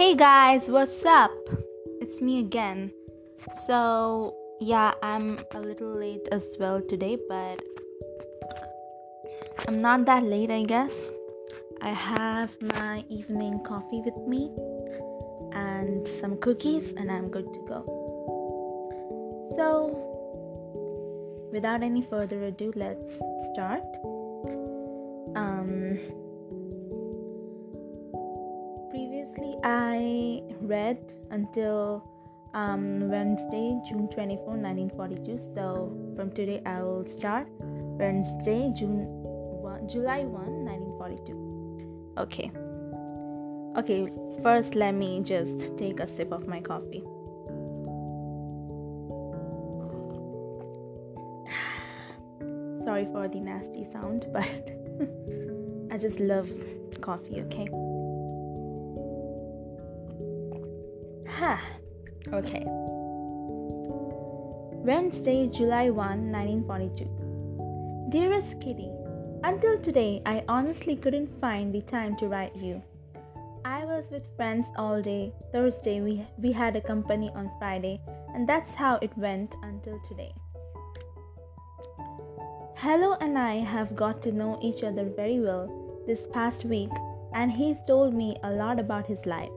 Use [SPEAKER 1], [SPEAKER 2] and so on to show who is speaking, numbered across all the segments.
[SPEAKER 1] Hey guys, what's up? It's me again. So, yeah, I'm a little late as well today, but I'm not that late, I guess. I have my evening coffee with me and some cookies, and I'm good to go. So, without any further ado, let's start. Um, I read until um, Wednesday, June 24, 1942. So, from today, I will start Wednesday, June 1, July 1, 1942. Okay. Okay, first, let me just take a sip of my coffee. Sorry for the nasty sound, but I just love coffee, okay? Ha! Okay. Wednesday, July 1, 1942. Dearest Kitty, until today, I honestly couldn't find the time to write you. I was with friends all day. Thursday, we, we had a company on Friday, and that's how it went until today. Hello and I have got to know each other very well this past week, and he's told me a lot about his life.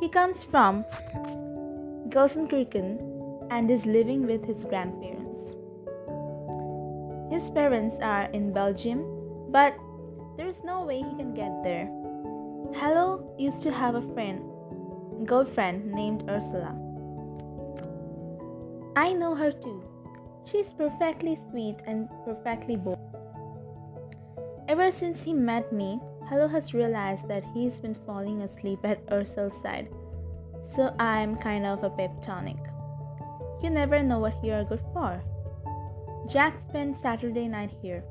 [SPEAKER 1] He comes from Gelsenkirchen and is living with his grandparents. His parents are in Belgium, but there's no way he can get there. Hello used to have a friend, girlfriend named Ursula. I know her too. She's perfectly sweet and perfectly bold. Ever since he met me, Hello has realized that he's been falling asleep at Ursula's side, so I'm kind of a pep tonic. You never know what you're good for. Jacque spent Saturday night here.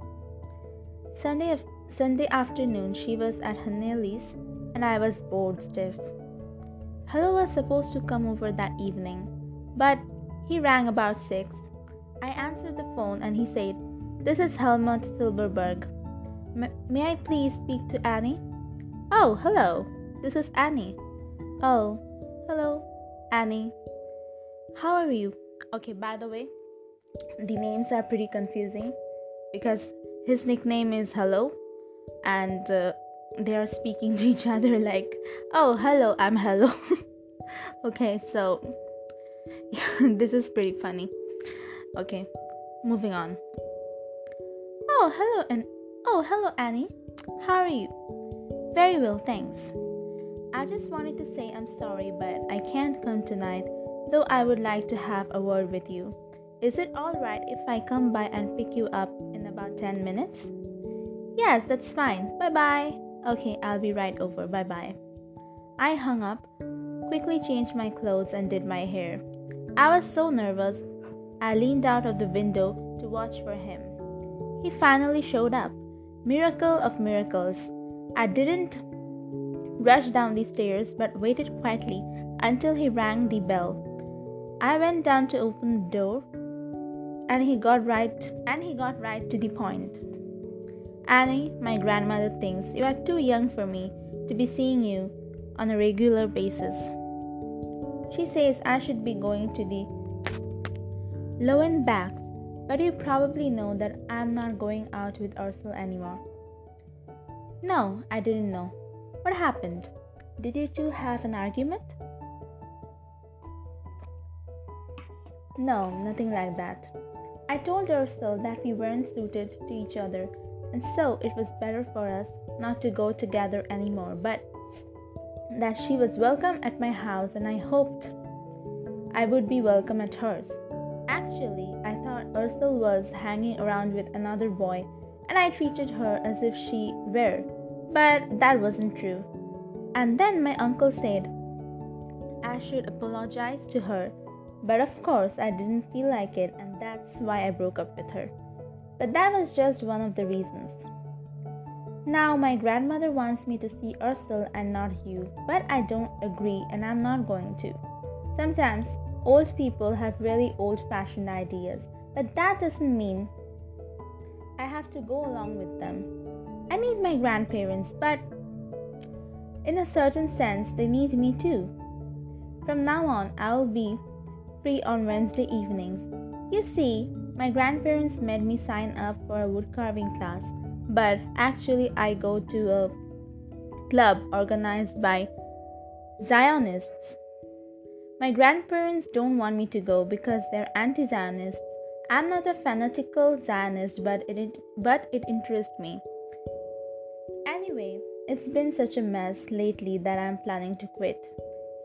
[SPEAKER 1] Sunday, Sunday afternoon, she was at Hanneli's, and I was bored stiff. Hello was supposed to come over that evening, but he rang about six I answered the phone and he said, This is Helmut Silberberg. M- may I please speak to Annie? Oh, hello. This is Annie. Oh, hello, Annie. How are you? Okay, by the way, the names are pretty confusing because his nickname is Hello and uh, they are speaking to each other like, Oh, hello, I'm Hello. okay, so this is pretty funny. Okay, moving on. Oh, hello, and oh, hello, Annie. How are you? Very well, thanks. I just wanted to say I'm sorry, but I can't come tonight, though I would like to have a word with you. Is it alright if I come by and pick you up in about 10 minutes? Yes, that's fine. Bye bye. Okay, I'll be right over. Bye bye. I hung up, quickly changed my clothes, and did my hair. I was so nervous I leaned out of the window to watch for him. He finally showed up. Miracle of miracles. I didn't rush down the stairs but waited quietly until he rang the bell. I went down to open the door and he got right and he got right to the point. Annie, my grandmother thinks you are too young for me to be seeing you on a regular basis. She says I should be going to the back, but you probably know that I'm not going out with Ursula anymore. No, I didn't know. What happened? Did you two have an argument? No, nothing like that. I told Ursula that we weren't suited to each other, and so it was better for us not to go together anymore, but that she was welcome at my house and I hoped I would be welcome at hers. Actually, I Ursula was hanging around with another boy, and I treated her as if she were, but that wasn't true. And then my uncle said I should apologize to her, but of course I didn't feel like it, and that's why I broke up with her. But that was just one of the reasons. Now, my grandmother wants me to see Ursula and not you, but I don't agree and I'm not going to. Sometimes Old people have really old fashioned ideas, but that doesn't mean I have to go along with them. I need my grandparents, but In a certain sense, they need me too. From now on, I will be free on Wednesday evenings. You see, my grandparents made me sign up for a woodcarving class, but actually, I go to a club organized by Zionists. My grandparents don't want me to go because they're anti Zionists. I'm not a fanatical Zionist, but it, but it interests me. Anyway, it's been such a mess lately that I'm planning to quit.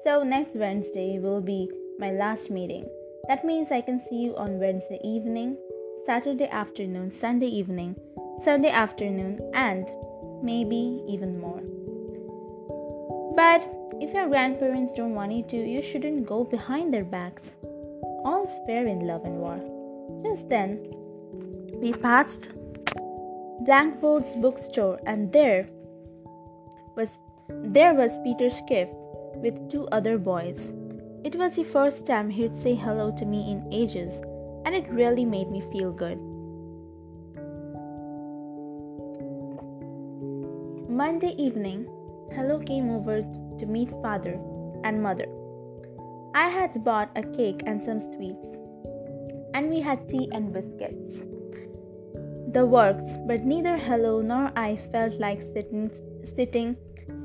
[SPEAKER 1] So, next Wednesday will be my last meeting. That means I can see you on Wednesday evening, Saturday afternoon, Sunday evening, Sunday afternoon, and maybe even more. But if your grandparents don't want you to, you shouldn't go behind their backs. All's fair in love and war. Just then, we passed Blankevoort's bookstore, and there was there was Peter Schiff with two other boys. It was the first time he'd say hello to me in ages, and it really made me feel good. Monday evening, Hello came over to meet father and mother. I had bought a cake and some sweets, and we had tea and biscuits. The works, but neither Hello nor I felt like sitting, sitting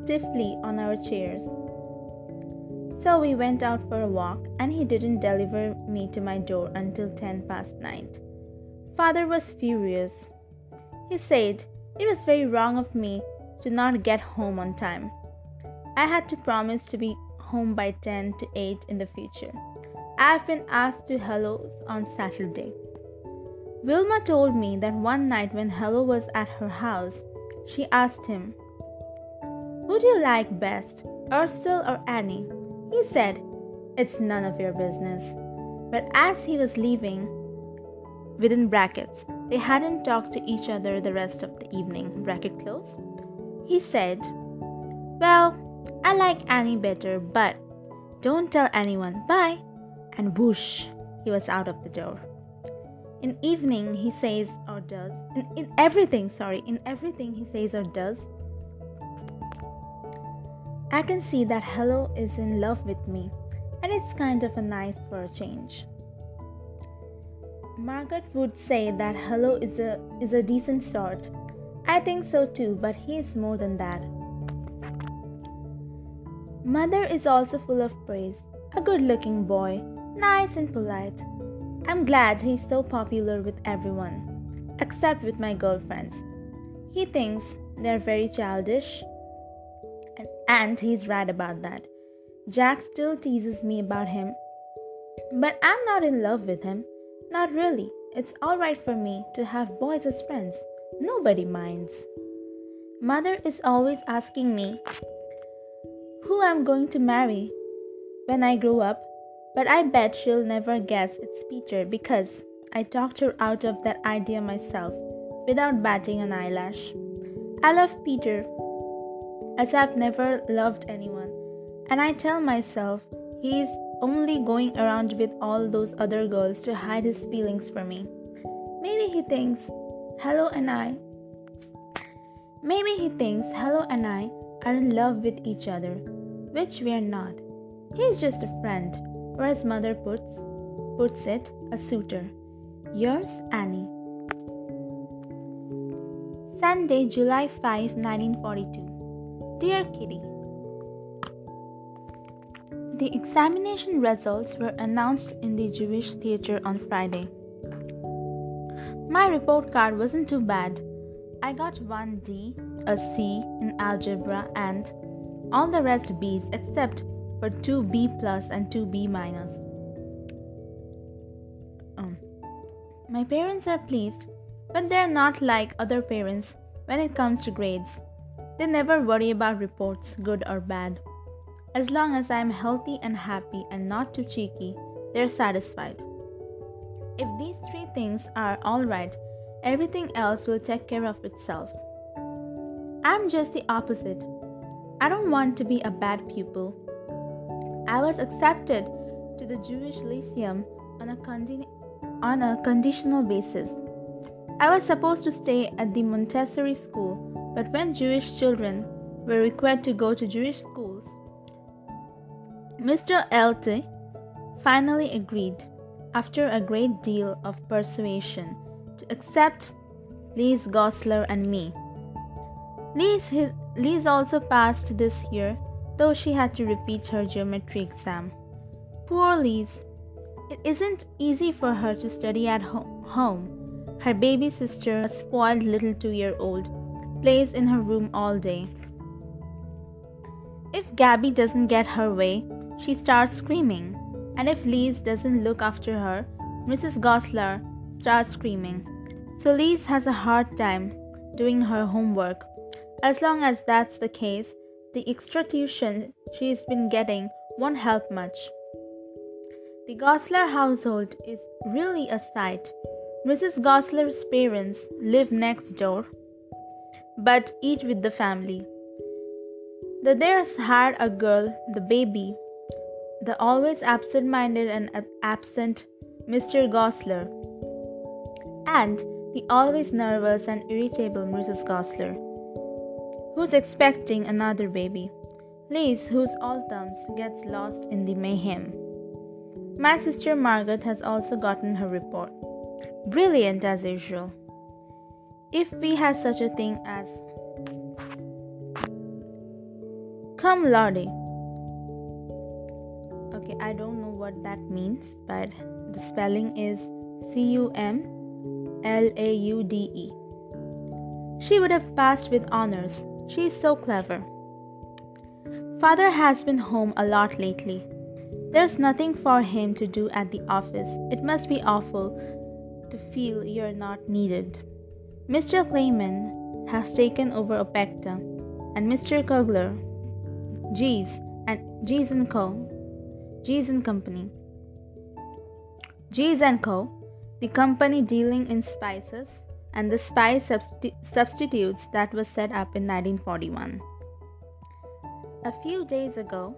[SPEAKER 1] stiffly on our chairs. So we went out for a walk, and he didn't deliver me to my door until ten past nine. Father was furious. He said it was very wrong of me to not get home on time. I had to promise to be home by 10 to 8 in the future. I have been asked to Hello on Saturday. Wilma told me that one night when Hello was at her house, she asked him, Who do you like best, Ursel or Annie? He said, It's none of your business. But as he was leaving, within brackets, they hadn't talked to each other the rest of the evening, bracket close. He said, Well, I like Annie better, but don't tell anyone. Bye. And whoosh, he was out of the door. In evening, he says or does. In, in everything, sorry, in everything he says or does, I can see that Hello is in love with me, and it's kind of a nice for a change. Margaret would say that Hello is a is a decent sort. I think so too, but he is more than that. Mother is also full of praise. A good looking boy, nice and polite. I'm glad he's so popular with everyone, except with my girlfriends. He thinks they're very childish and he's right about that. Jacque still teases me about him, but I'm not in love with him. Not really. It's alright for me to have boys as friends. Nobody minds. Mother is always asking me who I'm going to marry when I grow up, but I bet she'll never guess it's Peter because I talked her out of that idea myself without batting an eyelash. I love Peter as I've never loved anyone. And I tell myself he's only going around with all those other girls to hide his feelings for me. Maybe he thinks Hello and I. Maybe he thinks Hello and I are in love with each other, which we are not. He's just a friend, or as mother puts puts it, a suitor. Yours, Annie. Sunday, July 5, 1942. Dear Kitty, The examination results were announced in the Jewish theater on Friday. My report card wasn't too bad. I got one D, a C in algebra, and all the rest B's except for two B plus and two B minus. Um, my parents are pleased, but they're not like other parents when it comes to grades. They never worry about reports, good or bad. As long as I am healthy and happy and not too cheeky, they're satisfied. If these three things are alright, everything else will take care of itself. I'm just the opposite. I don't want to be a bad pupil. I was accepted to the Jewish Lyceum on a, condi- on a conditional basis. I was supposed to stay at the Montessori school but when Jewish children were required to go to Jewish schools. Mr. Elte finally agreed, after a great deal of persuasion, to accept Lise Goslar and me. Lise, Lise also passed this year, though she had to repeat her geometry exam. Poor Lise. It isn't easy for her to study at ho- home. Her baby sister, a spoiled little two year old, plays in her room all day. If Gabi doesn't get her way, she starts screaming, and if Lise doesn't look after her, Mrs. Goslar starts screaming. So Lise has a hard time doing her homework. As long as that's the case, the extra tuition she's been getting won't help much. The Goslar household is really a sight. Mrs. Goslar's parents live next door, but eat with the family. The Dares had a girl, the baby, the always absent minded and absent Mr. Goslar, and the always nervous and irritable Mrs. Goslar, who's expecting another baby. Lise, whose all thumbs, gets lost in the mayhem. My sister Margaret has also gotten her report. Brilliant as usual. If we had such a thing as cum laude. Okay, I don't know what that means, but the spelling is C U M L A U D E. She would have passed with honors. She is so clever. Father has been home a lot lately. There's nothing for him to do at the office. It must be awful to feel you're not needed. Mr. Kleiman has taken over Opecta, and Mr. Kugler, Gies and Gies and Co. Gies and Company. Gies and Co. The company dealing in spices and the spy substi- substitutes that was set up in 1941. A few days ago,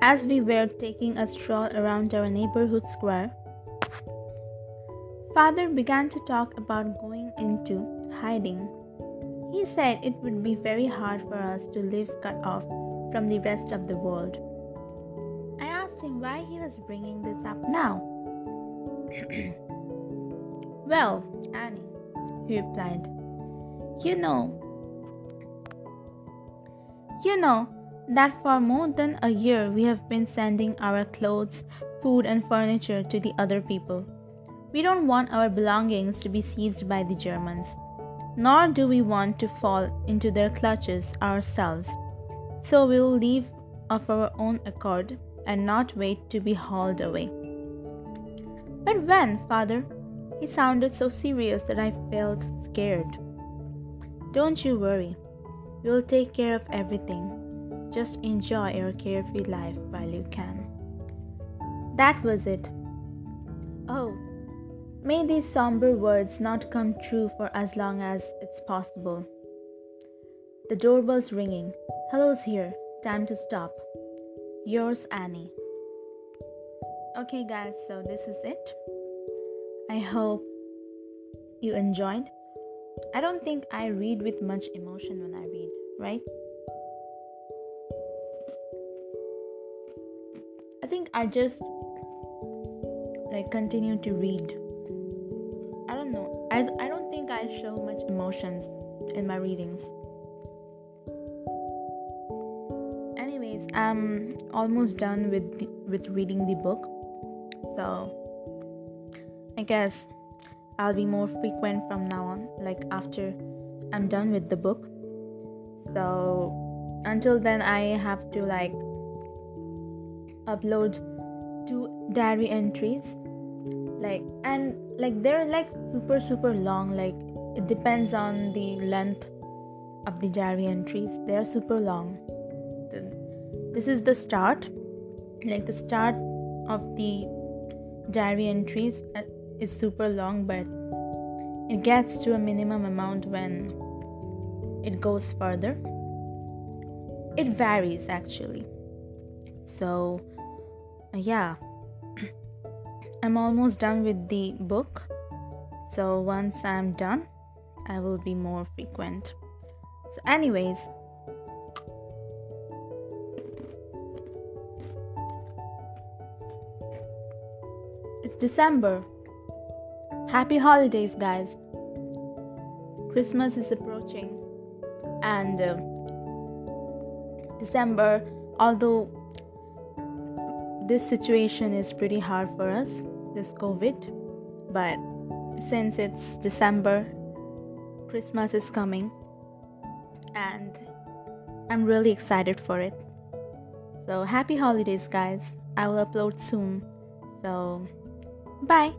[SPEAKER 1] as we were taking a stroll around our neighborhood square, Father began to talk about going into hiding. He said it would be very hard for us to live cut off from the rest of the world. I asked him why he was bringing this up now. well, Annie, he replied, you know, you know that for more than a year we have been sending our clothes, food, and furniture to the other people. We don't want our belongings to be seized by the Germans, nor do we want to fall into their clutches ourselves. So we will leave of our own accord and not wait to be hauled away. But when, father? He sounded so serious that I felt scared. Don't you worry. We'll take care of everything. Just enjoy your carefree life while you can. That was it. Oh, may these somber words not come true for as long as it's possible. The doorbell's ringing. Hello's here. Time to stop. Yours, Annie. Okay, guys, so this is it. I hope you enjoyed. I don't think I read with much emotion when I read, right? I think I just like continue to read. I don't know. I, I don't think I show much emotions in my readings. Anyways, I'm almost done with with reading the book. So I guess I'll be more frequent from now on, like after I'm done with the book. So until then, I have to like upload two diary entries, like and like they're like super super long. Like it depends on the length of the diary entries. They're super long. This is the start, like the start of the diary entries uh, is super long, but it gets to a minimum amount when it goes further. It varies actually. So, uh, yeah, I'm almost done with the book. So, once I'm done, I will be more frequent. So, anyways, it's December Happy holidays, guys. Christmas is approaching, and uh, December, although this situation is pretty hard for us, this COVID, but since it's December, Christmas is coming, and I'm really excited for it. So, happy holidays, guys! I will upload soon. So, bye.